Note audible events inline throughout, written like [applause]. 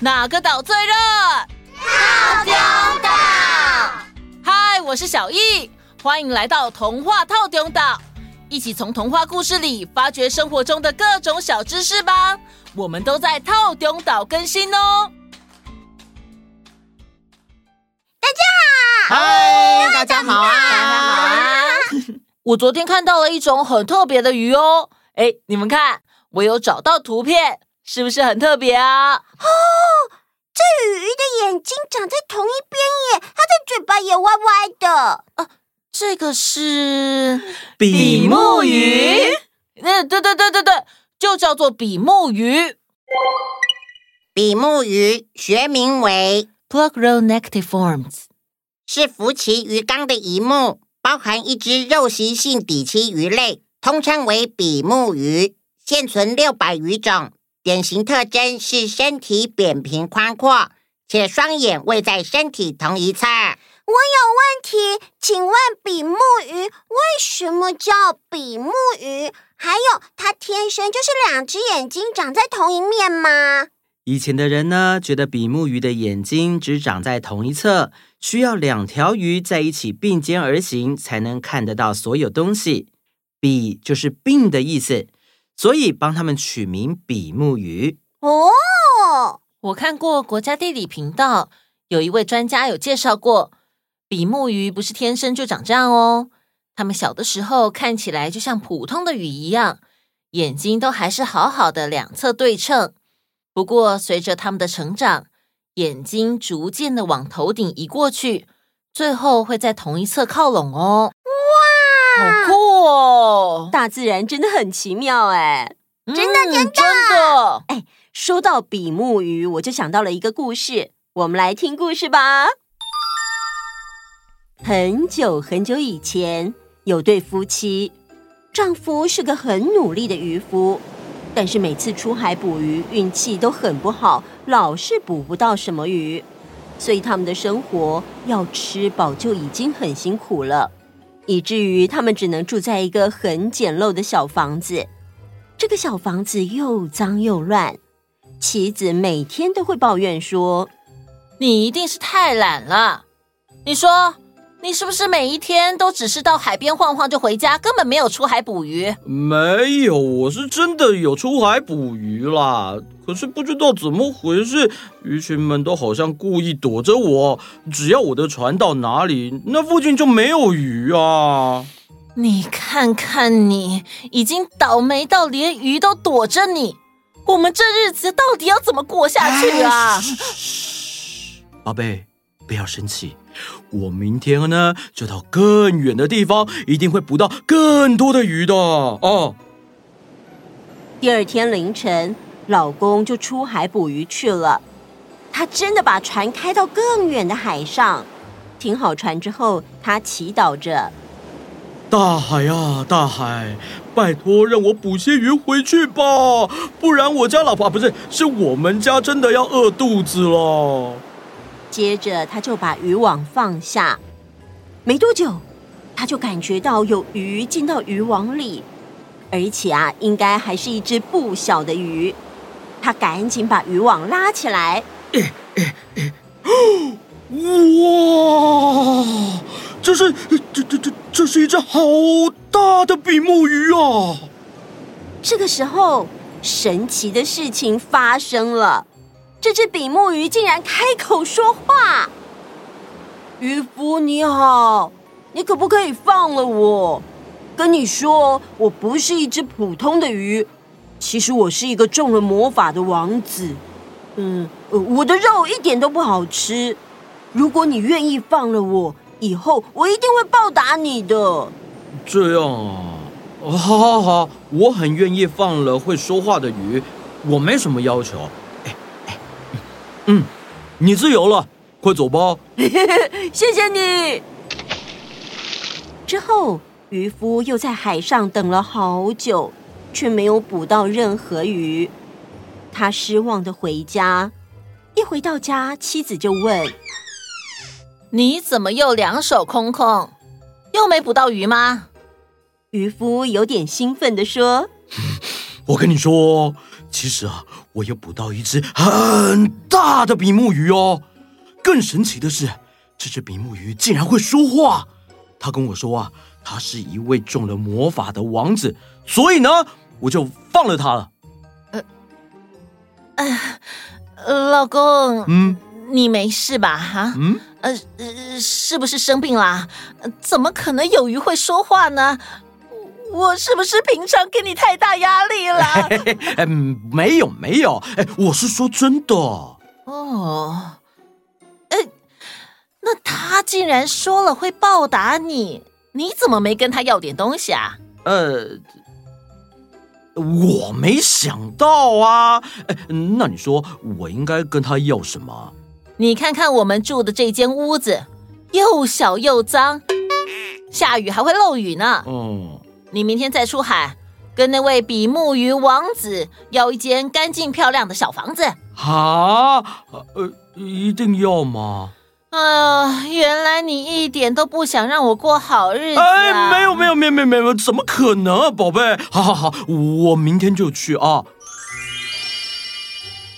哪个岛最热？套中岛。嗨，我是小易，欢迎来到童话套中岛，一起从童话故事里发掘生活中的各种小知识吧。我们都在套中岛更新哦。大家好，嗨，大家好啊！大家好啊！我昨天看到了一种很特别的鱼哦，哎，你们看，我有找到图片，是不是很特别啊？哦，这鱼的眼睛长在同一边耶，它的嘴巴也歪歪的。啊，这个是比目鱼。嗯，对对对对对，就叫做比目鱼。比目鱼学名为 Pleuronectiformes，是辐鳍鱼纲的一目，包含一只肉食性底栖鱼类，通称为比目鱼。现存六百余种，典型特征是身体扁平宽阔，且双眼位在身体同一侧。我有问题，请问比目鱼为什么叫比目鱼？还有，它天生就是两只眼睛长在同一面吗？以前的人呢，觉得比目鱼的眼睛只长在同一侧，需要两条鱼在一起并肩而行，才能看得到所有东西。比就是并的意思，所以帮他们取名比目鱼。哦，我看过国家地理频道，有一位专家有介绍过，比目鱼不是天生就长这样哦，它们小的时候看起来就像普通的鱼一样，眼睛都还是好好的两侧对称。不过，随着他们的成长，眼睛逐渐的往头顶移过去，最后会在同一侧靠拢哦。哇，好酷哦！大自然真的很奇妙哎，真的真的真的。哎，说到比目鱼，我就想到了一个故事，我们来听故事吧。很久很久以前，有对夫妻，丈夫是个很努力的渔夫。但是每次出海捕鱼，运气都很不好，老是捕不到什么鱼，所以他们的生活要吃饱就已经很辛苦了，以至于他们只能住在一个很简陋的小房子。这个小房子又脏又乱，妻子每天都会抱怨说：“你一定是太懒了。”你说。你是不是每一天都只是到海边晃晃就回家，根本没有出海捕鱼？没有，我是真的有出海捕鱼啦。可是不知道怎么回事，鱼群们都好像故意躲着我。只要我的船到哪里，那附近就没有鱼啊。你看看你，已经倒霉到连鱼都躲着你。我们这日子到底要怎么过下去啊？嘘，宝贝，不要生气。我明天呢，就到更远的地方，一定会捕到更多的鱼的哦。第二天凌晨，老公就出海捕鱼去了。他真的把船开到更远的海上，停好船之后，他祈祷着：“大海啊，大海，拜托让我捕些鱼回去吧，不然我家老婆，不是，是我们家真的要饿肚子了。”接着，他就把渔网放下。没多久，他就感觉到有鱼进到渔网里，而且啊，应该还是一只不小的鱼。他赶紧把渔网拉起来。哇！这是这这这这是一只好大的比目鱼啊！这个时候，神奇的事情发生了。这只比目鱼竟然开口说话：“渔夫你好，你可不可以放了我？跟你说，我不是一只普通的鱼，其实我是一个中了魔法的王子。嗯，我的肉一点都不好吃。如果你愿意放了我，以后我一定会报答你的。”这样啊，好好好，我很愿意放了会说话的鱼，我没什么要求。嗯，你自由了，快走吧。[laughs] 谢谢你。之后，渔夫又在海上等了好久，却没有捕到任何鱼。他失望的回家。一回到家，妻子就问：“你怎么又两手空空？又没捕到鱼吗？”渔夫有点兴奋的说：“ [laughs] 我跟你说。”其实啊，我又捕到一只很大的比目鱼哦。更神奇的是，这只比目鱼竟然会说话。他跟我说啊，他是一位中了魔法的王子，所以呢，我就放了他了。呃，呃，老公，嗯，你没事吧？哈，嗯，呃，是不是生病啦？怎么可能有鱼会说话呢？我是不是平常给你太大压力了？[laughs] 嗯，没有没有，哎，我是说真的。哦，哎，那他竟然说了会报答你，你怎么没跟他要点东西啊？呃，我没想到啊。哎，那你说我应该跟他要什么？你看看我们住的这间屋子，又小又脏，下雨还会漏雨呢。嗯。你明天再出海，跟那位比目鱼王子要一间干净漂亮的小房子。啊，呃，一定要吗？啊，原来你一点都不想让我过好日子啊。哎，没有没有没有没有没有，怎么可能啊，宝贝！好好好，我明天就去啊。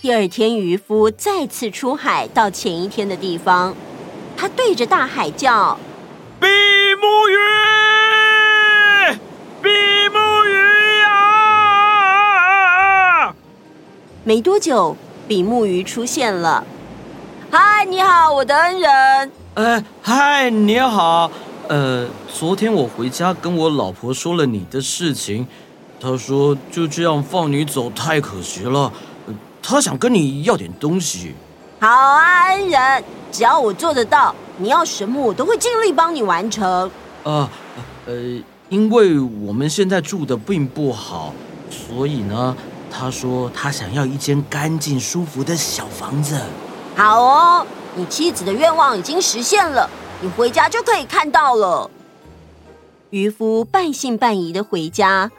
第二天，渔夫再次出海，到前一天的地方，他对着大海叫：“比目鱼！”没多久，比目鱼出现了。嗨，你好，我的恩人。哎，嗨，你好。呃，昨天我回家跟我老婆说了你的事情，她说就这样放你走太可惜了，她想跟你要点东西。好啊，恩人，只要我做得到，你要什么我都会尽力帮你完成。啊，呃，因为我们现在住的并不好，所以呢。他说他想要一间干净舒服的小房子。好哦，你妻子的愿望已经实现了，你回家就可以看到了。渔夫半信半疑的回家，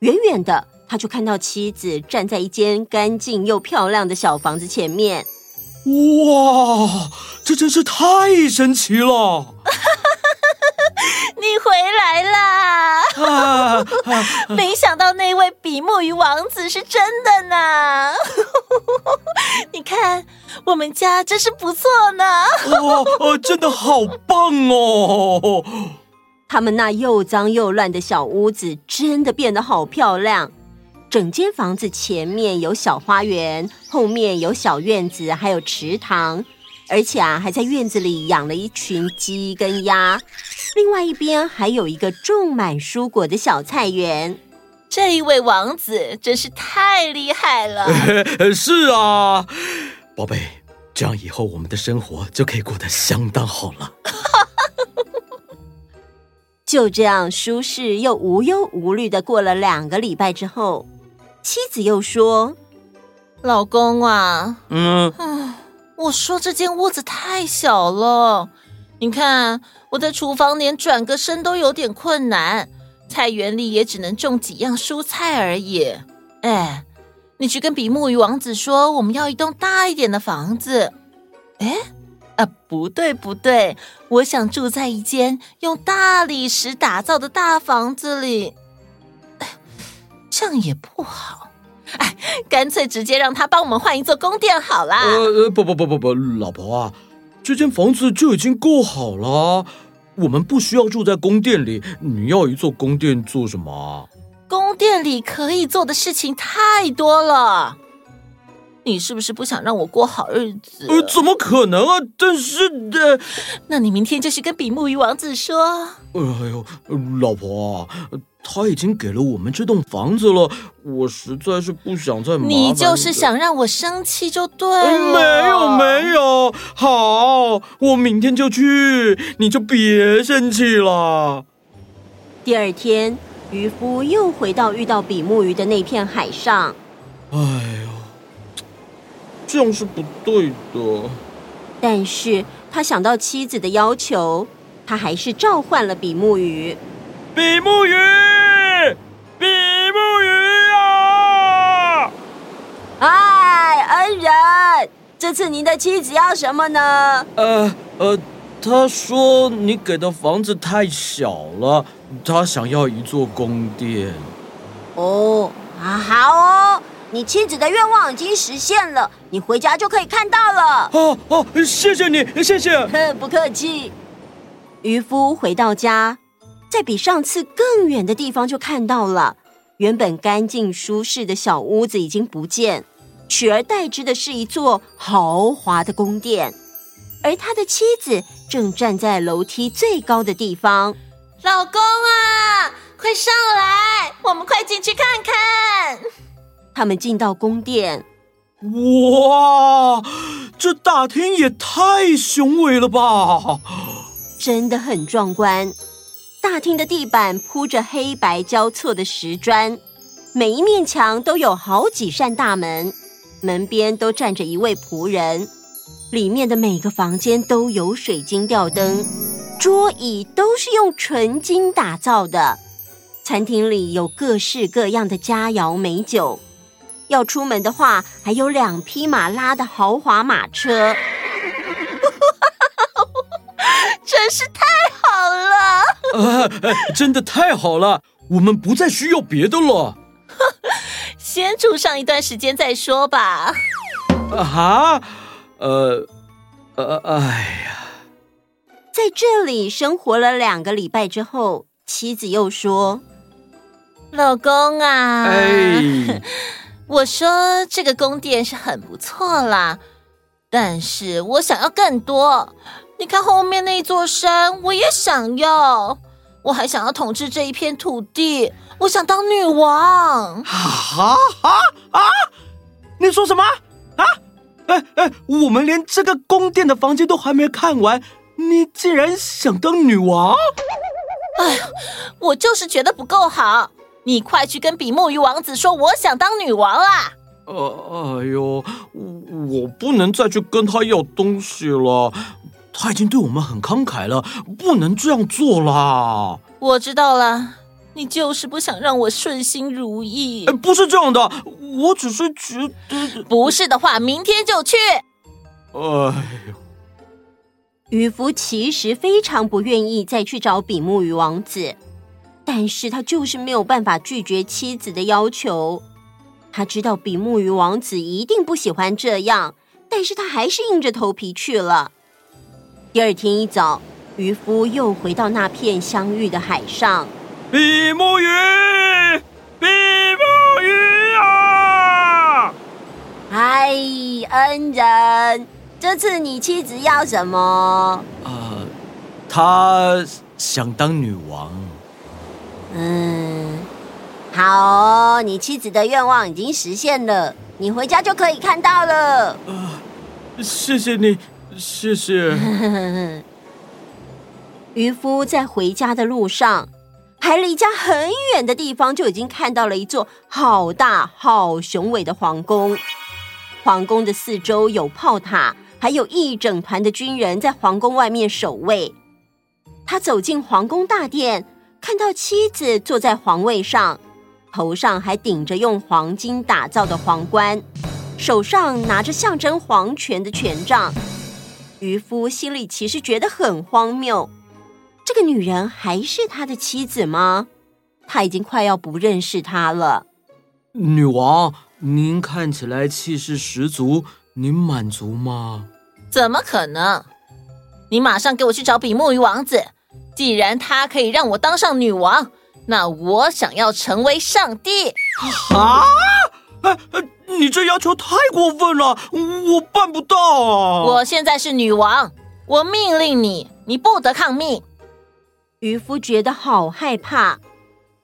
远远的他就看到妻子站在一间干净又漂亮的小房子前面。哇，这真是太神奇了！[laughs] 你回来啦！啊啊、没想到那位比目鱼王子是真的呢。[laughs] 你看，我们家真是不错呢。哇、哦，真的好棒哦！他们那又脏又乱的小屋子真的变得好漂亮。整间房子前面有小花园，后面有小院子，还有池塘，而且啊，还在院子里养了一群鸡跟鸭。另外一边还有一个种满蔬果的小菜园，这一位王子真是太厉害了。[laughs] 是啊，宝贝，这样以后我们的生活就可以过得相当好了。[laughs] 就这样舒适又无忧无虑的过了两个礼拜之后，妻子又说：“老公啊，嗯，我说这间屋子太小了。”你看，我在厨房连转个身都有点困难，菜园里也只能种几样蔬菜而已。哎，你去跟比目鱼王子说，我们要一栋大一点的房子。哎，啊，不对不对，我想住在一间用大理石打造的大房子里。哎，这样也不好。哎，干脆直接让他帮我们换一座宫殿好啦。呃，不不不不不，老婆啊。这间房子就已经够好了，我们不需要住在宫殿里。你要一座宫殿做什么？宫殿里可以做的事情太多了。你是不是不想让我过好日子？呃，怎么可能啊？但是的，那你明天就是跟比目鱼王子说。哎呦，老婆啊，他已经给了我们这栋房子了，我实在是不想再麻烦你。你就是想让我生气就对了。没有没有，好，我明天就去，你就别生气了。第二天，渔夫又回到遇到比目鱼的那片海上。哎呦，这样是不对的。但是他想到妻子的要求。他还是召唤了比目鱼。比目鱼，哎，恩人，这次您的妻子要什么呢？呃呃，她说你给的房子太小了，她想要一座宫殿。哦，啊，好哦，你妻子的愿望已经实现了，你回家就可以看到了。哦哦，谢谢你，谢谢。不客气。渔夫回到家，在比上次更远的地方就看到了，原本干净舒适的小屋子已经不见，取而代之的是一座豪华的宫殿，而他的妻子正站在楼梯最高的地方。老公啊，快上来，我们快进去看看。他们进到宫殿，哇，这大厅也太雄伟了吧！真的很壮观。大厅的地板铺着黑白交错的石砖，每一面墙都有好几扇大门，门边都站着一位仆人。里面的每个房间都有水晶吊灯，桌椅都是用纯金打造的。餐厅里有各式各样的佳肴美酒。要出门的话，还有两匹马拉的豪华马车，[laughs] 真是太了！啊，真的太好了，我们不再需要别的了。先住上一段时间再说吧。啊哈，呃，呃，哎呀，在这里生活了两个礼拜之后，妻子又说：“老公啊。”哎。[laughs] 我说这个宫殿是很不错啦，但是我想要更多。你看后面那座山，我也想要。我还想要统治这一片土地，我想当女王。啊啊啊！你说什么啊？哎哎，我们连这个宫殿的房间都还没看完，你竟然想当女王？哎呀，我就是觉得不够好。你快去跟比目鱼王子说，我想当女王啦！呃，哎呦，我我不能再去跟他要东西了，他已经对我们很慷慨了，不能这样做啦。我知道了，你就是不想让我顺心如意。哎，不是这样的，我只是觉得……不是的话，明天就去。哎呦，渔夫其实非常不愿意再去找比目鱼王子。但是他就是没有办法拒绝妻子的要求。他知道比目鱼王子一定不喜欢这样，但是他还是硬着头皮去了。第二天一早，渔夫又回到那片相遇的海上。比目鱼，比目鱼啊！嗨，恩人，这次你妻子要什么？呃，她想当女王。嗯，好，你妻子的愿望已经实现了，你回家就可以看到了。啊，谢谢你，谢谢。[laughs] 渔夫在回家的路上，还离家很远的地方，就已经看到了一座好大、好雄伟的皇宫。皇宫的四周有炮塔，还有一整团的军人在皇宫外面守卫。他走进皇宫大殿。看到妻子坐在皇位上，头上还顶着用黄金打造的皇冠，手上拿着象征皇权的权杖。渔夫心里其实觉得很荒谬：这个女人还是他的妻子吗？他已经快要不认识她了。女王，您看起来气势十足，您满足吗？怎么可能？你马上给我去找比目鱼王子。既然他可以让我当上女王，那我想要成为上帝。啊！你这要求太过分了，我办不到啊！我现在是女王，我命令你，你不得抗命。渔夫觉得好害怕，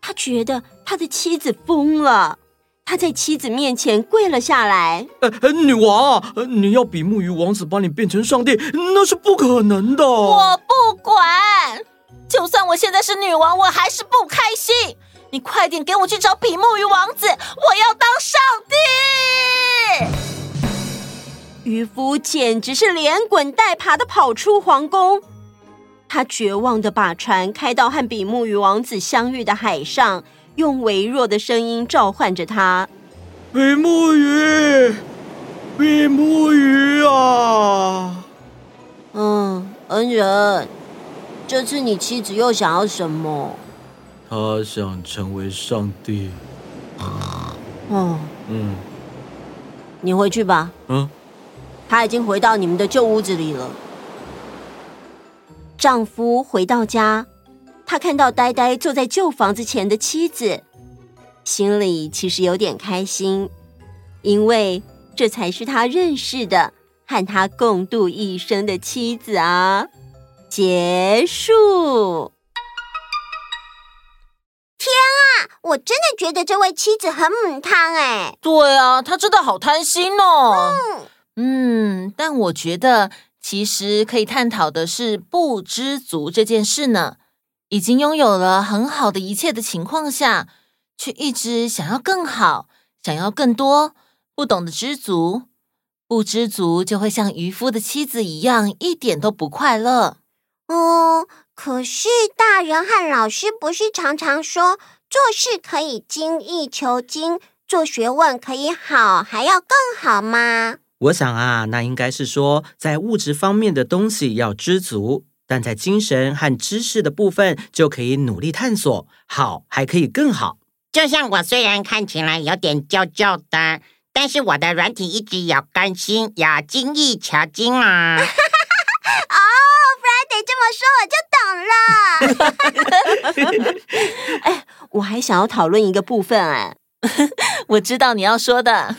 他觉得他的妻子疯了。他在妻子面前跪了下来。呃呃，女王，你要比目鱼王子把你变成上帝，那是不可能的。我不管。就算我现在是女王，我还是不开心。你快点给我去找比目鱼王子，我要当渔夫简直是连滚带爬的跑出皇宫，他绝望的把船开到和比目鱼王子相遇的海上，用微弱的声音召唤着他：“比目鱼，比目鱼啊！”嗯，恩人。这次你妻子又想要什么？她想成为上帝。哦，嗯，你回去吧。嗯，他已经回到你们的旧屋子里了。丈夫回到家，他看到呆呆坐在旧房子前的妻子，心里其实有点开心，因为这才是他认识的、和他共度一生的妻子啊。结束。天啊，我真的觉得这位妻子很母汤哎。对啊，她真的好贪心哦。嗯，嗯，但我觉得。其实可以探讨的是不知足这件事呢。已经拥有了很好的一切的情况下，却一直想要更好，想要更多，不懂得知足，不知足就会像渔夫的妻子一样，一点都不快乐。哦，可是大人和老师不是常常说，做事可以精益求精，做学问可以好还要更好吗？我想啊，那应该是说，在物质方面的东西要知足，但在精神和知识的部分就可以努力探索，好还可以更好。就像我虽然看起来有点旧旧的，但是我的软体一直有更新，要精益求精啊！[laughs] 哦，Friday 这么说我就懂了。[laughs] 哎，我还想要讨论一个部分，哎，[laughs] 我知道你要说的。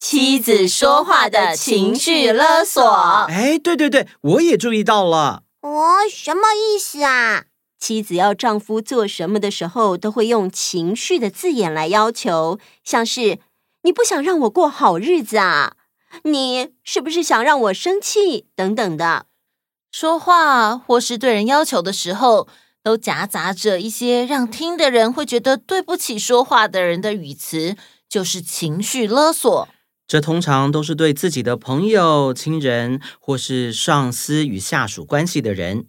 妻子说话的情绪勒索。哎，对对对，我也注意到了。哦，什么意思啊？妻子要丈夫做什么的时候，都会用情绪的字眼来要求，像是“你不想让我过好日子啊？你是不是想让我生气？”等等的。说话或是对人要求的时候，都夹杂着一些让听的人会觉得对不起说话的人的语词，就是情绪勒索。这通常都是对自己的朋友、亲人，或是上司与下属关系的人。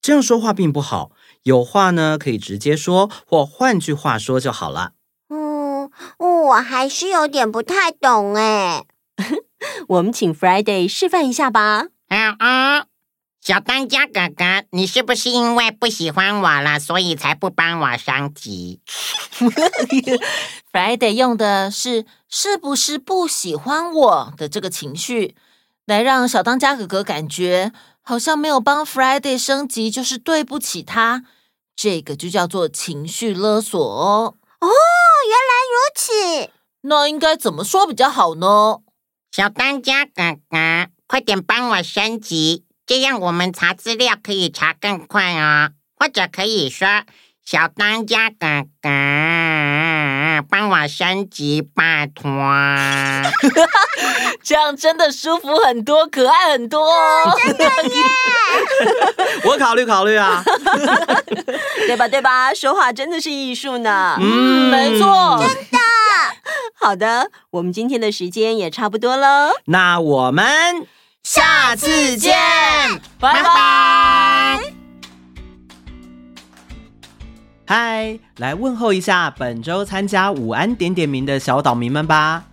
这样说话并不好，有话呢可以直接说，或换句话说就好了。嗯，我还是有点不太懂哎。[laughs] 我们请 Friday 示范一下吧。嗯嗯，小当家哥哥，你是不是因为不喜欢我了，所以才不帮我升级？[laughs] Friday 用的是“是不是不喜欢我”的这个情绪，来让小当家哥哥感觉好像没有帮 Friday 升级就是对不起他，这个就叫做情绪勒索哦。哦，原来如此，那应该怎么说比较好呢？小当家哥哥，快点帮我升级，这样我们查资料可以查更快哦。或者可以说，小当家哥哥。帮我升级，拜托！这样真的舒服很多，可爱很多哦。真的耶！[laughs] 我考虑考虑啊，[laughs] 对吧？对吧？说话真的是艺术呢。嗯，没错，真的。[laughs] 好的，我们今天的时间也差不多了，那我们下次见，拜拜。嗨，来问候一下本周参加午安点点名的小岛民们吧。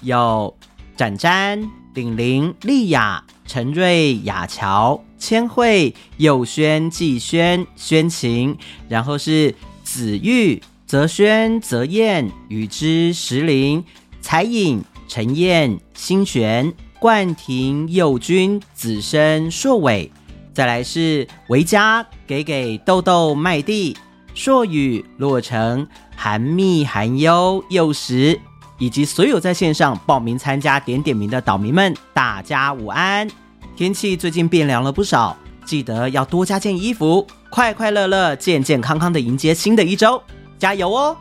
有展展、玲玲、丽雅、陈瑞、雅乔、千惠、佑轩、季轩、轩晴，然后是子玉、泽轩、泽燕、雨之、石林、彩影、陈燕、新璇、冠廷、佑君、子申、硕伟，再来是维嘉、给给、豆豆、麦蒂。硕宇、洛成、韩密、韩优、幼时，以及所有在线上报名参加点点名的岛民们，大家午安！天气最近变凉了不少，记得要多加件衣服，快快乐乐、健健康康的迎接新的一周，加油哦！